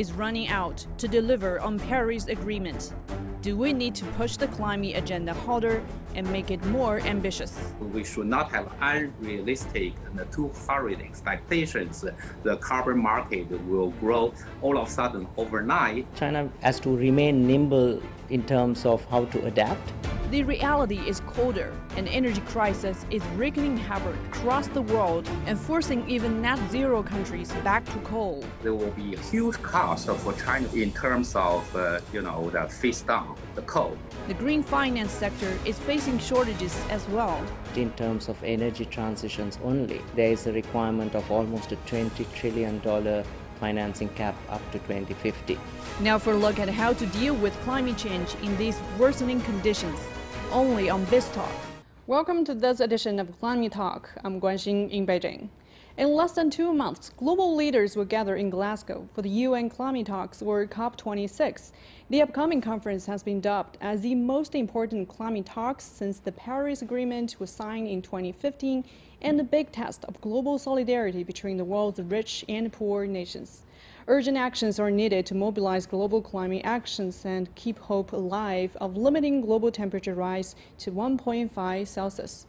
is running out to deliver on Paris Agreement. Do we need to push the climate agenda harder and make it more ambitious? We should not have unrealistic and too hurried expectations. The carbon market will grow all of a sudden overnight. China has to remain nimble in terms of how to adapt. The reality is colder. An energy crisis is wreaking havoc across the world and forcing even net zero countries back to coal. There will be a huge cost for China in terms of, uh, you know, the face down the coal. The green finance sector is facing shortages as well. In terms of energy transitions only, there is a requirement of almost a $20 trillion financing cap up to 2050. Now for a look at how to deal with climate change in these worsening conditions only on this talk. Welcome to this edition of Climate Talk. I'm Guanxin in Beijing. In less than two months, global leaders will gather in Glasgow for the UN Climate Talks or COP26. The upcoming conference has been dubbed as the most important climate talks since the Paris Agreement was signed in 2015 and a big test of global solidarity between the world's rich and poor nations. Urgent actions are needed to mobilize global climate actions and keep hope alive of limiting global temperature rise to 1.5 Celsius.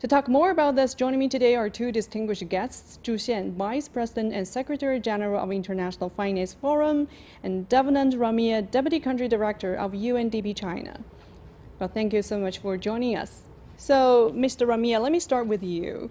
To talk more about this, joining me today are two distinguished guests, Zhu Xian, Vice President and Secretary General of International Finance Forum, and Devanand Ramiah, Deputy Country Director of UNDP China. Well, thank you so much for joining us. So, Mr. Ramiah, let me start with you.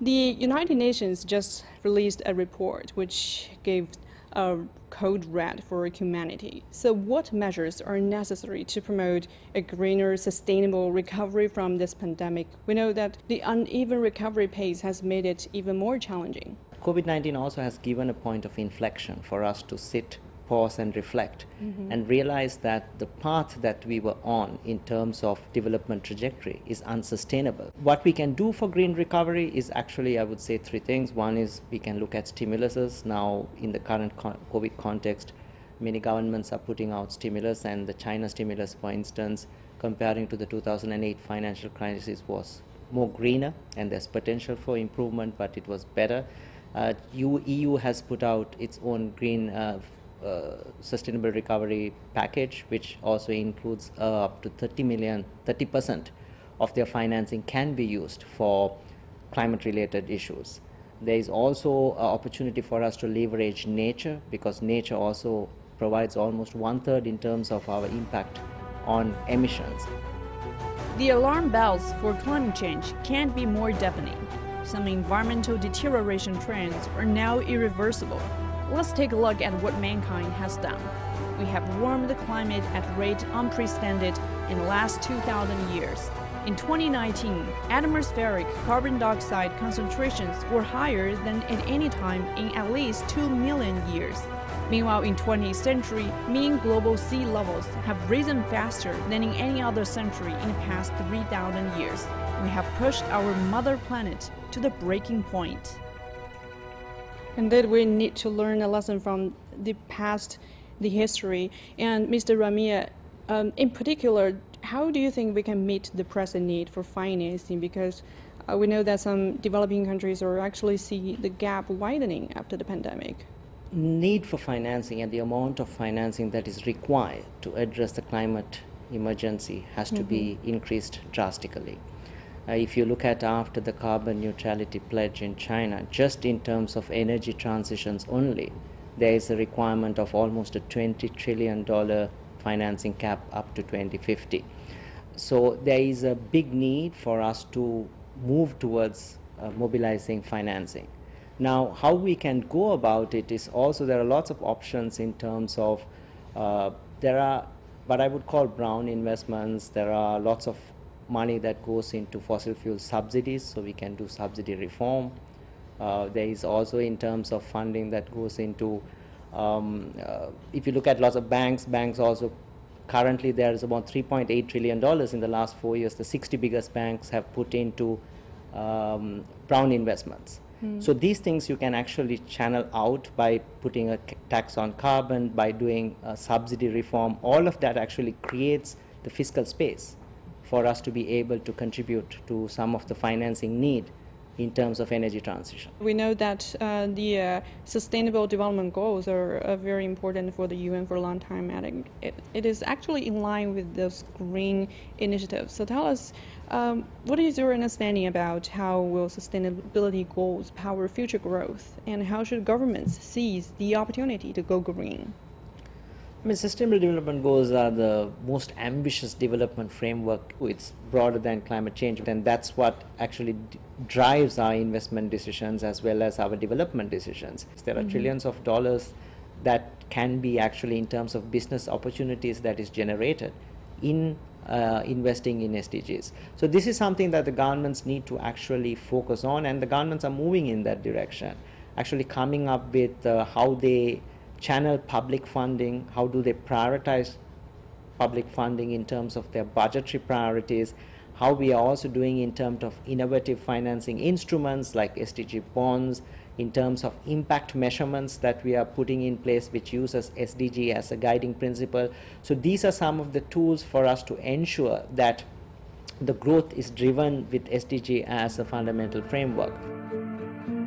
The United Nations just released a report which gave a code red for humanity. So, what measures are necessary to promote a greener, sustainable recovery from this pandemic? We know that the uneven recovery pace has made it even more challenging. COVID 19 also has given a point of inflection for us to sit pause and reflect mm-hmm. and realize that the path that we were on in terms of development trajectory is unsustainable. What we can do for green recovery is actually, I would say, three things. One is we can look at stimuluses. Now, in the current COVID context, many governments are putting out stimulus, and the China stimulus, for instance, comparing to the 2008 financial crisis, was more greener, and there's potential for improvement, but it was better. Uh, EU has put out its own green uh, uh, sustainable recovery package, which also includes uh, up to 30 million, 30 percent of their financing can be used for climate related issues. There is also an opportunity for us to leverage nature because nature also provides almost one third in terms of our impact on emissions. The alarm bells for climate change can't be more deafening. Some environmental deterioration trends are now irreversible Let's take a look at what mankind has done. We have warmed the climate at rate unprecedented in the last 2,000 years. In 2019, atmospheric carbon dioxide concentrations were higher than at any time in at least 2 million years. Meanwhile, in 20th century, mean global sea levels have risen faster than in any other century in the past 3,000 years. We have pushed our mother planet to the breaking point. Indeed, we need to learn a lesson from the past, the history. And Mr. Ramiah, um, in particular, how do you think we can meet the present need for financing? Because uh, we know that some developing countries are actually see the gap widening after the pandemic. Need for financing and the amount of financing that is required to address the climate emergency has mm-hmm. to be mm-hmm. increased drastically. Uh, if you look at after the carbon neutrality pledge in China, just in terms of energy transitions only, there is a requirement of almost a $20 trillion financing cap up to 2050. So there is a big need for us to move towards uh, mobilizing financing. Now, how we can go about it is also there are lots of options in terms of uh, there are what I would call brown investments. There are lots of money that goes into fossil fuel subsidies, so we can do subsidy reform. Uh, there is also in terms of funding that goes into, um, uh, if you look at lots of banks, banks also currently there is about 3.8 trillion dollars in the last four years. The 60 biggest banks have put into um, brown investments. Mm. So these things you can actually channel out by putting a tax on carbon, by doing subsidy reform. All of that actually creates the fiscal space for us to be able to contribute to some of the financing need in terms of energy transition. We know that uh, the uh, Sustainable Development Goals are uh, very important for the UN for a long time, and it, it is actually in line with those green initiatives. So tell us, um, what is your understanding about how will sustainability goals power future growth, and how should governments seize the opportunity to go green? I mean, Sustainable Development Goals are the most ambitious development framework. It's broader than climate change, and that's what actually d- drives our investment decisions as well as our development decisions. There are mm-hmm. trillions of dollars that can be actually, in terms of business opportunities, that is generated in uh, investing in SDGs. So this is something that the governments need to actually focus on, and the governments are moving in that direction. Actually, coming up with uh, how they channel public funding? How do they prioritize public funding in terms of their budgetary priorities? How we are also doing in terms of innovative financing instruments like SDG bonds, in terms of impact measurements that we are putting in place, which uses SDG as a guiding principle. So these are some of the tools for us to ensure that the growth is driven with SDG as a fundamental framework.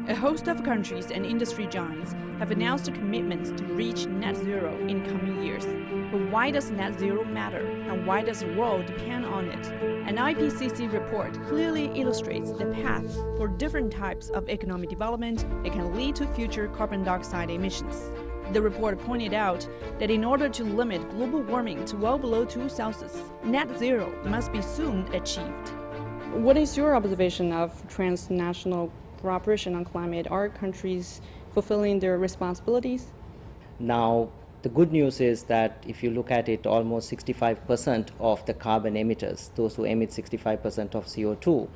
A host of countries and industry giants have announced commitments to reach net zero in coming years. But why does net zero matter, and why does the world depend on it? An IPCC report clearly illustrates the path for different types of economic development that can lead to future carbon dioxide emissions. The report pointed out that in order to limit global warming to well below 2 Celsius, net zero must be soon achieved. What is your observation of transnational cooperation on climate? Are countries fulfilling their responsibilities? Now, the good news is that if you look at it, almost 65% of the carbon emitters, those who emit 65% of CO2,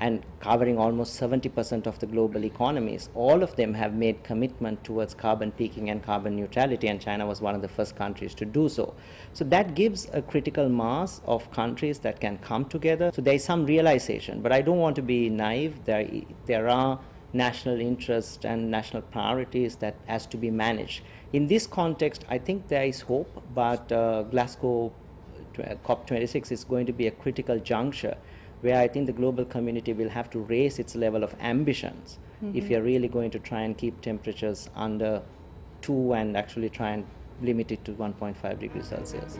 and covering almost 70% of the global economies, all of them have made commitment towards carbon peaking and carbon neutrality, and China was one of the first countries to do so. So that gives a critical mass of countries that can come together. So there is some realization, but I don't want to be naive. There, there are national interests and national priorities that has to be managed. In this context, I think there is hope, but uh, Glasgow COP26 is going to be a critical juncture where I think the global community will have to raise its level of ambitions mm-hmm. if you're really going to try and keep temperatures under 2 and actually try and limit it to 1.5 degrees Celsius.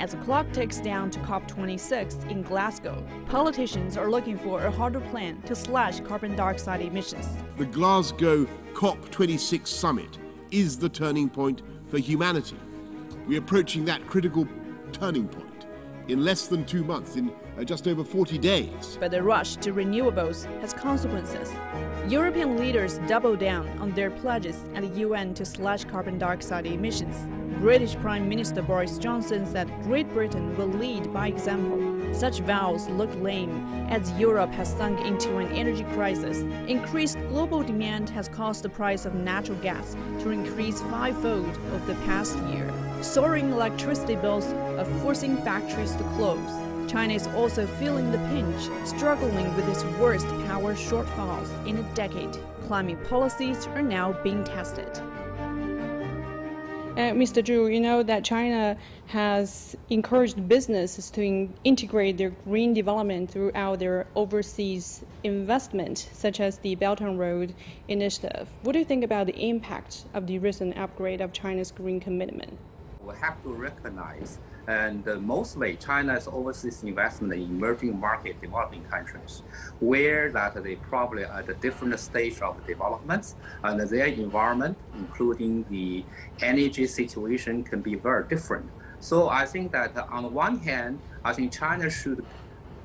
As the clock ticks down to COP26 in Glasgow, politicians are looking for a harder plan to slash carbon dioxide emissions. The Glasgow COP26 summit is the turning point for humanity. We're approaching that critical turning point in less than two months, in Uh, just over 40 days. But the rush to renewables has consequences. European leaders double down on their pledges at the UN to slash carbon dioxide emissions. British Prime Minister Boris Johnson said Great Britain will lead by example. Such vows look lame as Europe has sunk into an energy crisis. Increased global demand has caused the price of natural gas to increase fivefold over the past year. Soaring electricity bills are forcing factories to close. China is also feeling the pinch, struggling with its worst power shortfalls in a decade. Climate policies are now being tested. Uh, Mr. Zhu, you know that China has encouraged businesses to in integrate their green development throughout their overseas investment, such as the Belt and Road Initiative. What do you think about the impact of the recent upgrade of China's green commitment? We have to recognize and uh, mostly China's overseas investment in emerging market developing countries, where that they probably are at a different stage of development and their environment, including the energy situation, can be very different. So I think that on the one hand, I think China should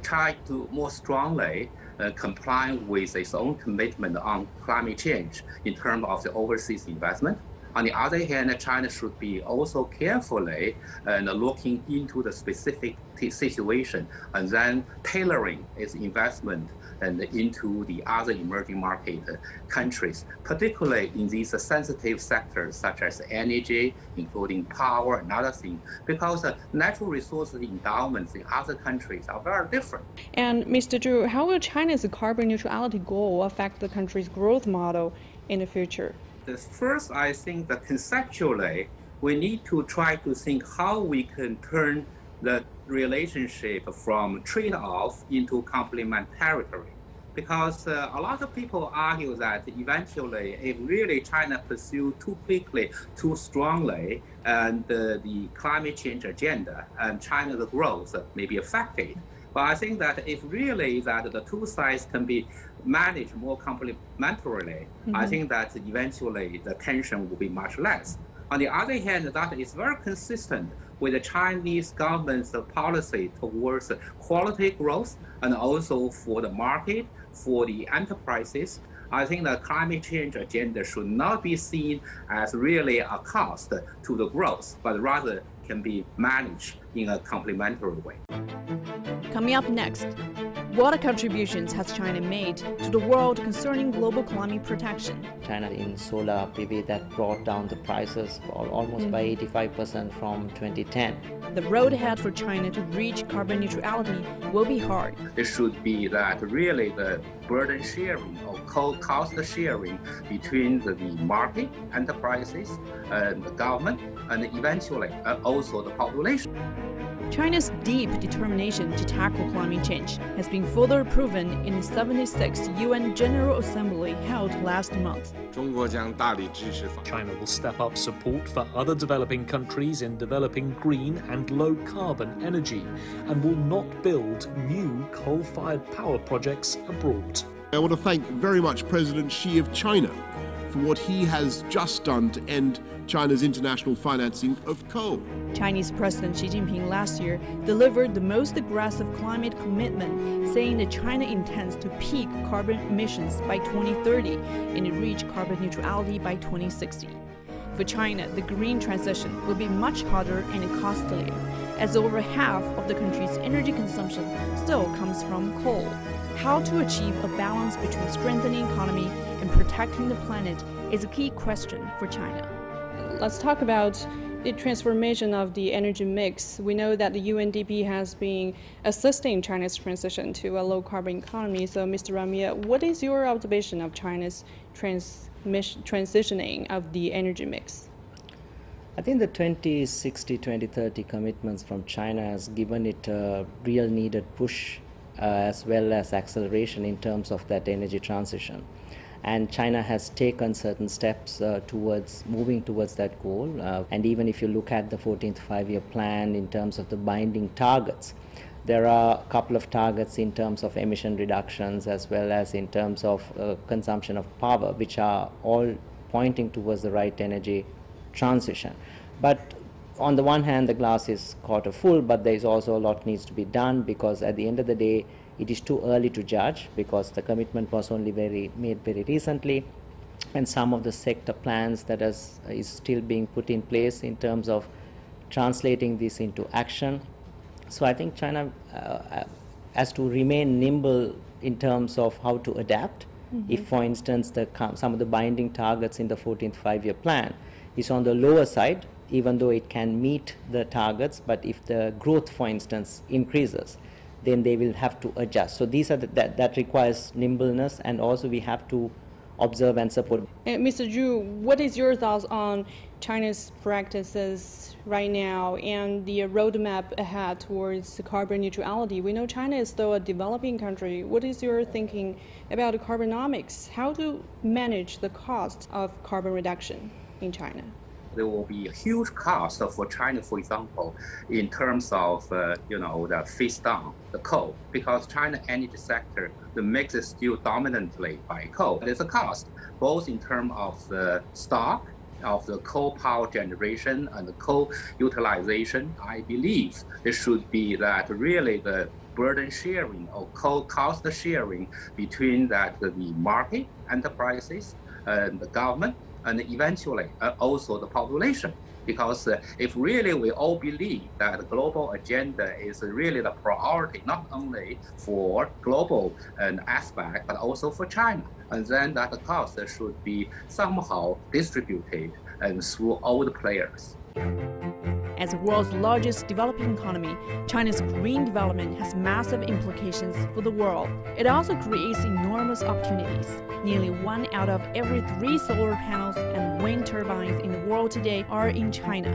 try to more strongly uh, comply with its own commitment on climate change in terms of the overseas investment. On the other hand, China should be also carefully and looking into the specific situation and then tailoring its investment and into the other emerging market uh, countries, particularly in these sensitive sectors such as energy, including power and other things, because uh, natural resources endowments in other countries are very different. And Mr. Zhu, how will China's carbon neutrality goal affect the country's growth model in the future? The first, I think that conceptually, we need to try to think how we can turn the relationship from trade-off into complementarity because uh, a lot of people argue that eventually, if really China pursue too quickly, too strongly, and uh, the climate change agenda and China's growth may be affected. But I think that if really that the two sides can be managed more complementarily, mm-hmm. I think that eventually the tension will be much less. On the other hand, that is very consistent with the Chinese government's policy towards quality growth and also for the market, for the enterprises. I think the climate change agenda should not be seen as really a cost to the growth, but rather can be managed in a complementary way. Coming up next, what contributions has China made to the world concerning global climate protection? China in solar PV that brought down the prices almost mm. by 85% from 2010. The road ahead for China to reach carbon neutrality will be hard. It should be that really the burden sharing or cost sharing between the market, enterprises, and the government, and eventually uh, also the population. China's deep determination to tackle climate change has been further proven in the 76th UN General Assembly held last month. China will step up support for other developing countries in developing green and low carbon energy and will not build new coal fired power projects abroad. I want to thank very much President Xi of China for what he has just done to end China's international financing of coal. Chinese President Xi Jinping last year delivered the most aggressive climate commitment, saying that China intends to peak carbon emissions by 2030 and reach carbon neutrality by 2060. For China, the green transition will be much harder and costlier, as over half of the country's energy consumption still comes from coal. How to achieve a balance between strengthening economy and protecting the planet is a key question for China let's talk about the transformation of the energy mix. We know that the UNDP has been assisting China's transition to a low carbon economy. So, Mr. Ramiah, what is your observation of China's transitioning of the energy mix? I think the 2060 2030 commitments from China has given it a real needed push uh, as well as acceleration in terms of that energy transition and China has taken certain steps uh, towards moving towards that goal. Uh, and even if you look at the 14th five-year plan in terms of the binding targets, there are a couple of targets in terms of emission reductions as well as in terms of uh, consumption of power, which are all pointing towards the right energy transition. But on the one hand, the glass is quarter full, but there is also a lot needs to be done because at the end of the day, it is too early to judge because the commitment was only very made very recently and some of the sector plans that is, is still being put in place in terms of translating this into action. So I think China uh, has to remain nimble in terms of how to adapt. Mm-hmm. If, for instance, the, some of the binding targets in the 14th five-year plan is on the lower side, even though it can meet the targets, but if the growth, for instance, increases, then they will have to adjust. So these are the, that that requires nimbleness, and also we have to observe and support. Uh, and Mr. Zhu, what is your thoughts on China's practices right now and the roadmap ahead towards carbon neutrality? We know China is still a developing country. What is your thinking about carbonomics? How to manage the cost of carbon reduction in China? There will be a huge cost for China, for example, in terms of uh, you know the face down the coal because China energy sector the mix is still dominantly by coal. There's a cost both in terms of the stock of the coal power generation and the coal utilization. I believe it should be that really the burden sharing or coal cost sharing between that the market enterprises and the government and eventually uh, also the population. Because uh, if really we all believe that the global agenda is really the priority, not only for global aspect, but also for China, and then that cost should be somehow distributed and through all the players. As the world's largest developing economy, China's green development has massive implications for the world. It also creates enormous opportunities. Nearly one out of every three solar panels and wind turbines in the world today are in China.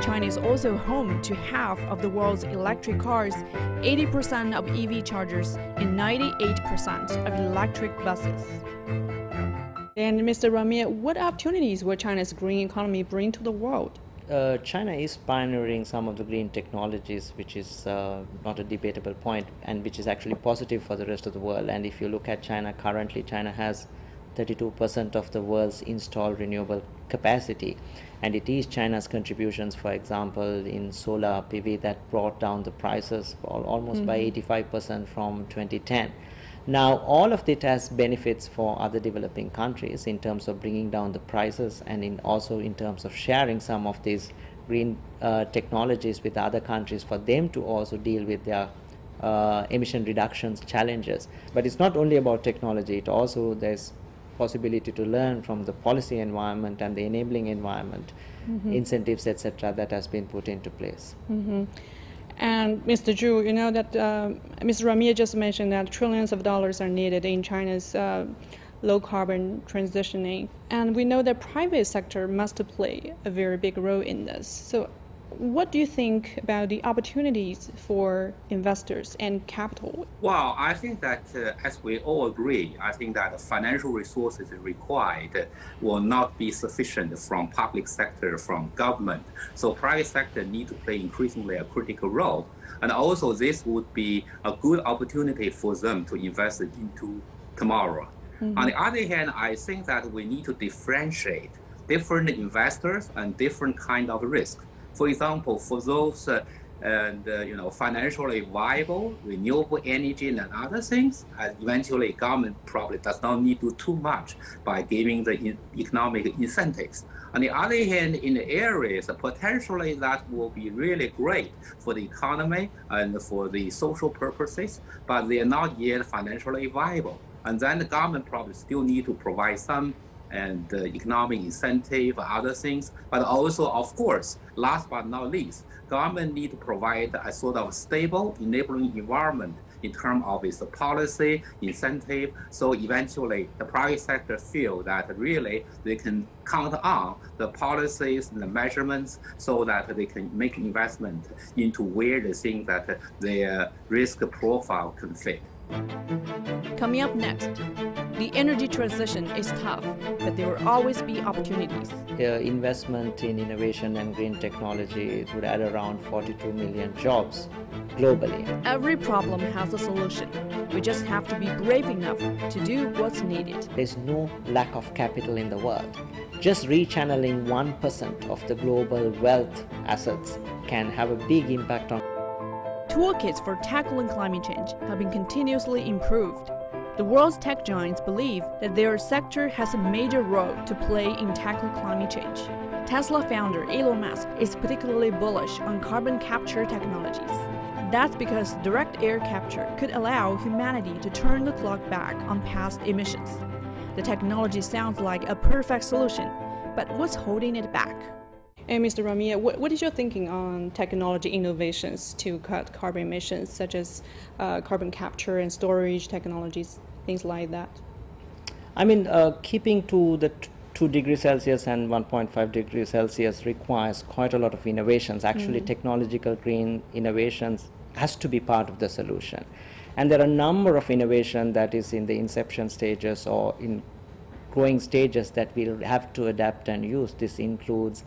China is also home to half of the world's electric cars, 80% of EV chargers, and 98% of electric buses. And Mr. Ramiah, what opportunities will China's green economy bring to the world? Uh, China is pioneering some of the green technologies, which is uh, not a debatable point, and which is actually positive for the rest of the world. And if you look at China currently, China has 32% of the world's installed renewable capacity, and it is China's contributions, for example, in solar PV that brought down the prices almost mm-hmm. by 85% from 2010. Now, all of it has benefits for other developing countries in terms of bringing down the prices and in also in terms of sharing some of these green uh, technologies with other countries for them to also deal with their uh, emission reductions challenges. But it's not only about technology, it also there's possibility to learn from the policy environment and the enabling environment, mm-hmm. incentives, etc., that has been put into place. Mm-hmm. And Mr. Zhu, you know that uh, Mr. Ramiah just mentioned that trillions of dollars are needed in China's uh, low carbon transitioning, and we know that private sector must play a very big role in this. So, what do you think about the opportunities for investors and capital? Well, I think that uh, as we all agree, I think that the financial resources required will not be sufficient from public sector, from government. So private sector need to play increasingly a critical role. And also this would be a good opportunity for them to invest into tomorrow. Mm-hmm. On the other hand, I think that we need to differentiate different investors and different kind of risk. For example, for those uh, and uh, you know financially viable renewable energy and other things and eventually government probably does not need to do too much by giving the in economic incentives. On the other hand in the areas potentially that will be really great for the economy and for the social purposes but they are not yet financially viable. And then the government probably still need to provide some and economic incentive, other things. But also, of course, last but not least, government need to provide a sort of stable, enabling environment in terms of its policy, incentive. So eventually, the private sector feel that really they can count on the policies and the measurements so that they can make investment into where they think that their risk profile can fit. Coming up next, the energy transition is tough, but there will always be opportunities. The investment in innovation and green technology would add around 42 million jobs globally. Every problem has a solution. We just have to be brave enough to do what's needed. There's no lack of capital in the world. Just rechanneling 1% of the global wealth assets can have a big impact on toolkits for tackling climate change have been continuously improved. The world's tech giants believe that their sector has a major role to play in tackling climate change. Tesla founder Elon Musk is particularly bullish on carbon capture technologies. That's because direct air capture could allow humanity to turn the clock back on past emissions. The technology sounds like a perfect solution, but what's holding it back? And Mr. Ramiah, what, what is your thinking on technology innovations to cut carbon emissions, such as uh, carbon capture and storage technologies, things like that? I mean, uh, keeping to the t- 2 degrees Celsius and 1.5 degrees Celsius requires quite a lot of innovations. Actually, mm-hmm. technological green innovations has to be part of the solution. And there are a number of innovation that is in the inception stages or in growing stages that we'll have to adapt and use. This includes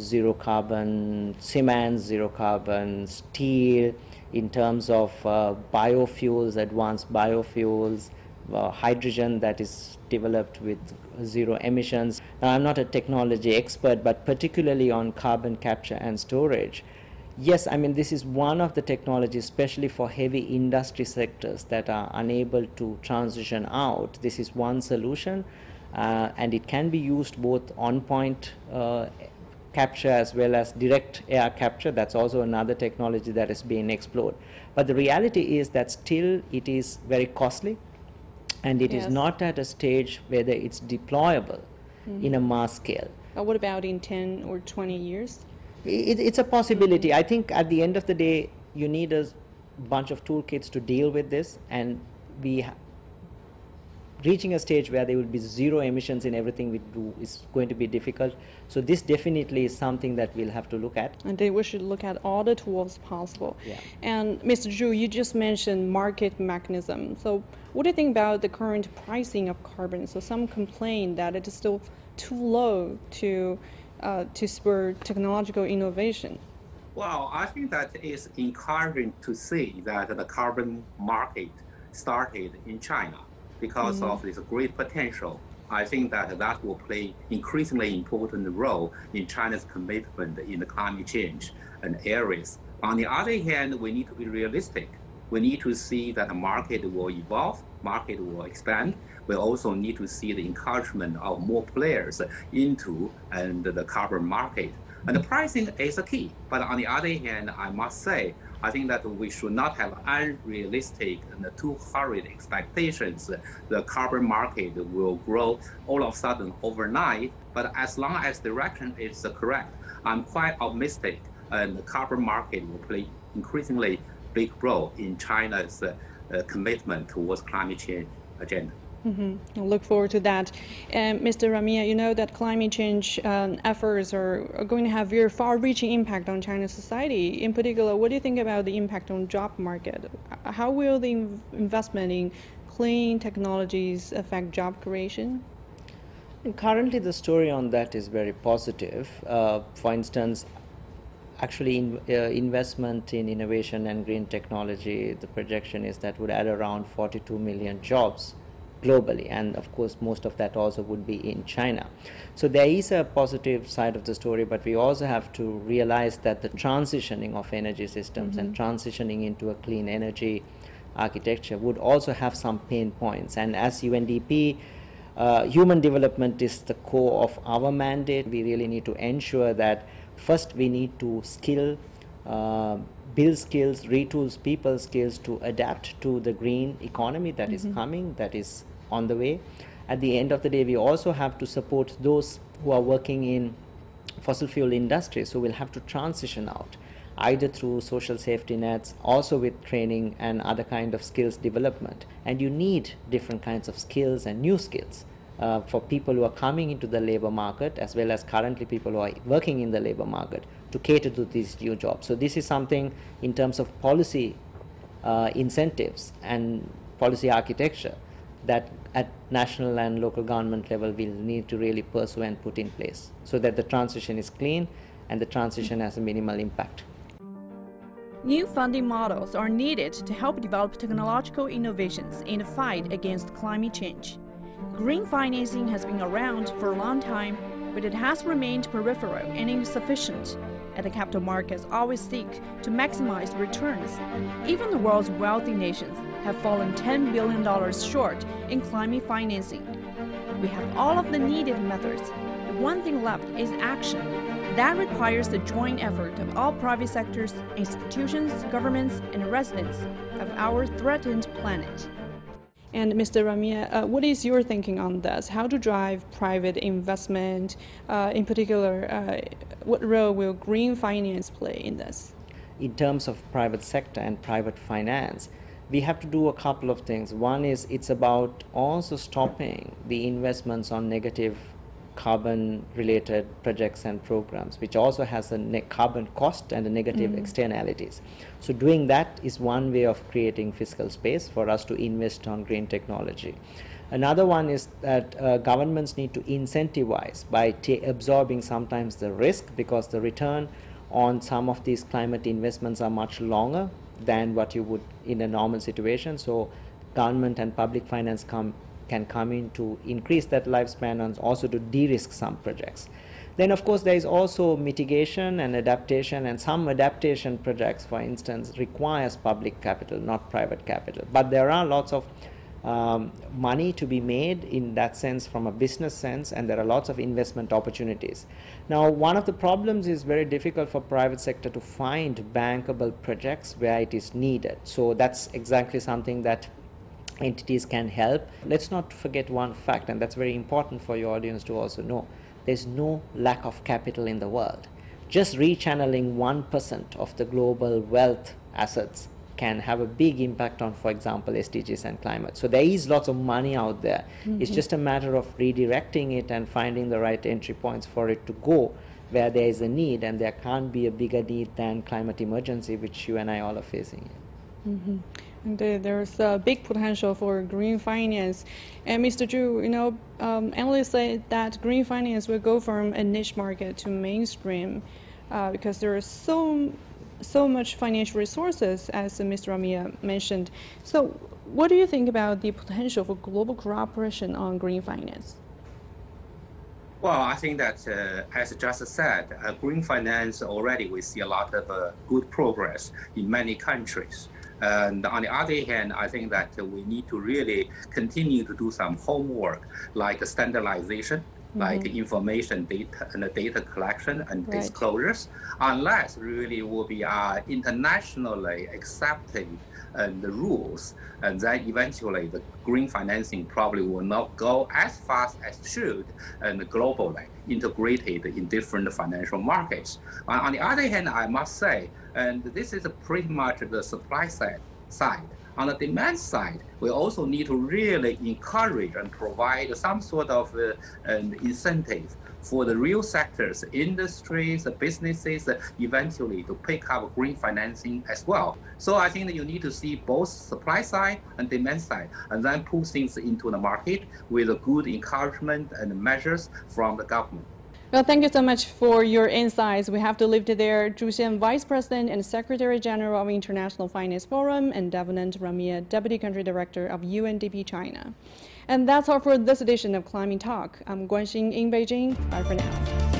zero carbon cement, zero carbon steel, in terms of uh, biofuels, advanced biofuels, uh, hydrogen that is developed with zero emissions. Now, I'm not a technology expert, but particularly on carbon capture and storage. Yes, I mean, this is one of the technologies, especially for heavy industry sectors that are unable to transition out. This is one solution, uh, and it can be used both on point uh, capture as well as direct air capture. That's also another technology that is being explored. But the reality is that still it is very costly and it yes. is not at a stage whether it's deployable mm-hmm. in a mass scale. But what about in 10 or 20 years? It, it's a possibility. I think at the end of the day, you need a bunch of toolkits to deal with this, and we ha- reaching a stage where there will be zero emissions in everything we do is going to be difficult. So this definitely is something that we'll have to look at. And then we should look at all the tools possible. Yeah. And Mr. Zhu, you just mentioned market mechanism. So what do you think about the current pricing of carbon? So some complain that it is still too low to uh, to spur technological innovation. Well, I think that is encouraging to see that the carbon market started in China because mm-hmm. of this great potential. I think that that will play increasingly important role in China's commitment in the climate change and areas. On the other hand, we need to be realistic. We need to see that the market will evolve, market will expand. We also need to see the encouragement of more players into and the carbon market. And the pricing is a key. But on the other hand, I must say I think that we should not have unrealistic and too hurried expectations. The carbon market will grow all of a sudden overnight, but as long as the direction is correct, I'm quite optimistic and the carbon market will play increasingly big role in China's uh, commitment towards climate change agenda. Mm-hmm. I look forward to that. And Mr. Ramiah, you know that climate change um, efforts are, are, going to have very far-reaching impact on China's society. In particular, what do you think about the impact on job market? How will the investment in clean technologies affect job creation? And currently, the story on that is very positive. Uh, for instance, actually in, uh, investment in innovation and green technology, the projection is that would add around 42 million jobs globally and of course most of that also would be in China. So there is a positive side of the story but we also have to realize that the transitioning of energy systems mm-hmm. and transitioning into a clean energy architecture would also have some pain points and as UNDP uh, human development is the core of our mandate. We really need to ensure that first we need to skill build skills, retool people skills to adapt to the green economy that mm-hmm. is coming, that is on the way. At the end of the day, we also have to support those who are working in fossil fuel industry. So we'll have to transition out either through social safety nets, also with training and other kind of skills development. And you need different kinds of skills and new skills. Uh, for people who are coming into the labor market as well as currently people who are working in the labor market to cater to these new jobs. So this is something in terms of policy uh, incentives and policy architecture that at national and local government level we'll need to really pursue and put in place so that the transition is clean and the transition has a minimal impact. New funding models are needed to help develop technological innovations in the fight against climate change. Green financing has been around for a long time, but it has remained peripheral and insufficient and the capital markets always seek to maximize returns. Even the world's wealthy nations have fallen $10 billion short in climate financing. We have all of the needed methods. The one thing left is action. That requires the joint effort of all private sectors, institutions, governments, and residents of our threatened planet. And Mr. Ramiah, uh, what is your thinking on this? How to drive private investment? Uh, in particular, uh, what role will green finance play in this? In terms of private sector and private finance, we have to do a couple of things. One is it's about also stopping the investments on negative carbon related projects and programs, which also has a carbon cost and a negative mm-hmm. externalities. So, doing that is one way of creating fiscal space for us to invest on green technology. Another one is that uh, governments need to incentivize by absorbing sometimes the risk because the return on some of these climate investments are much longer than what you would in a normal situation. So, government and public finance come can come in to increase that lifespan and also to de-risk some projects. Then of course there is also mitigation and adaptation and some adaptation projects for instance requires public capital not private capital. But there are lots of um, money to be made in that sense from a business sense and there are lots of investment opportunities. Now one of the problems is very difficult for private sector to find bankable projects where it is needed. So that's exactly something that entities can help. Let's not forget one fact, and that's very important for your audience to also know there's no lack of capital in the world. Just rechanneling 1% of the global wealth assets can have a big impact on, for example, SDGs and climate. So there is lots of money out there. Mm-hmm. It's just a matter of redirecting it and finding the right entry points for it to go where there is a need, and there can't be a bigger need than climate emergency, which you and I all are facing. Mm-hmm. And uh, there's a big potential for green finance. And Mr. Zhu, you know, um, analysts say that green finance will go from a niche market to mainstream uh, because there is so so much financial resources, as Mr. Ramiah mentioned. So, what do you think about the potential for global cooperation on green finance? Well, I think that, uh, as just said, uh, green finance already we see a lot of uh, good progress in many countries. And on the other hand, I think that we need to really continue to do some homework, like standardization, mm-hmm. like information data and data collection and right. disclosures, unless really will be uh, internationally accepted and the rules, and then eventually the green financing probably will not go as fast as should and globally integrated in different financial markets. On the other hand, I must say, and this is pretty much the supply side side. On the demand side, we also need to really encourage and provide some sort of uh, an incentive for the real sectors, industries, businesses, eventually to pick up green financing as well. So I think that you need to see both supply side and demand side, and then pull things into the market with a good encouragement and measures from the government. Well, thank you so much for your insights. We have to leave it there. Zhu Xian, Vice President and Secretary General of International Finance Forum, and Devanand Ramiah, Deputy Country Director of UNDP China. And that's all for this edition of Climate Talk. I'm Guanxin in Beijing. Bye for now.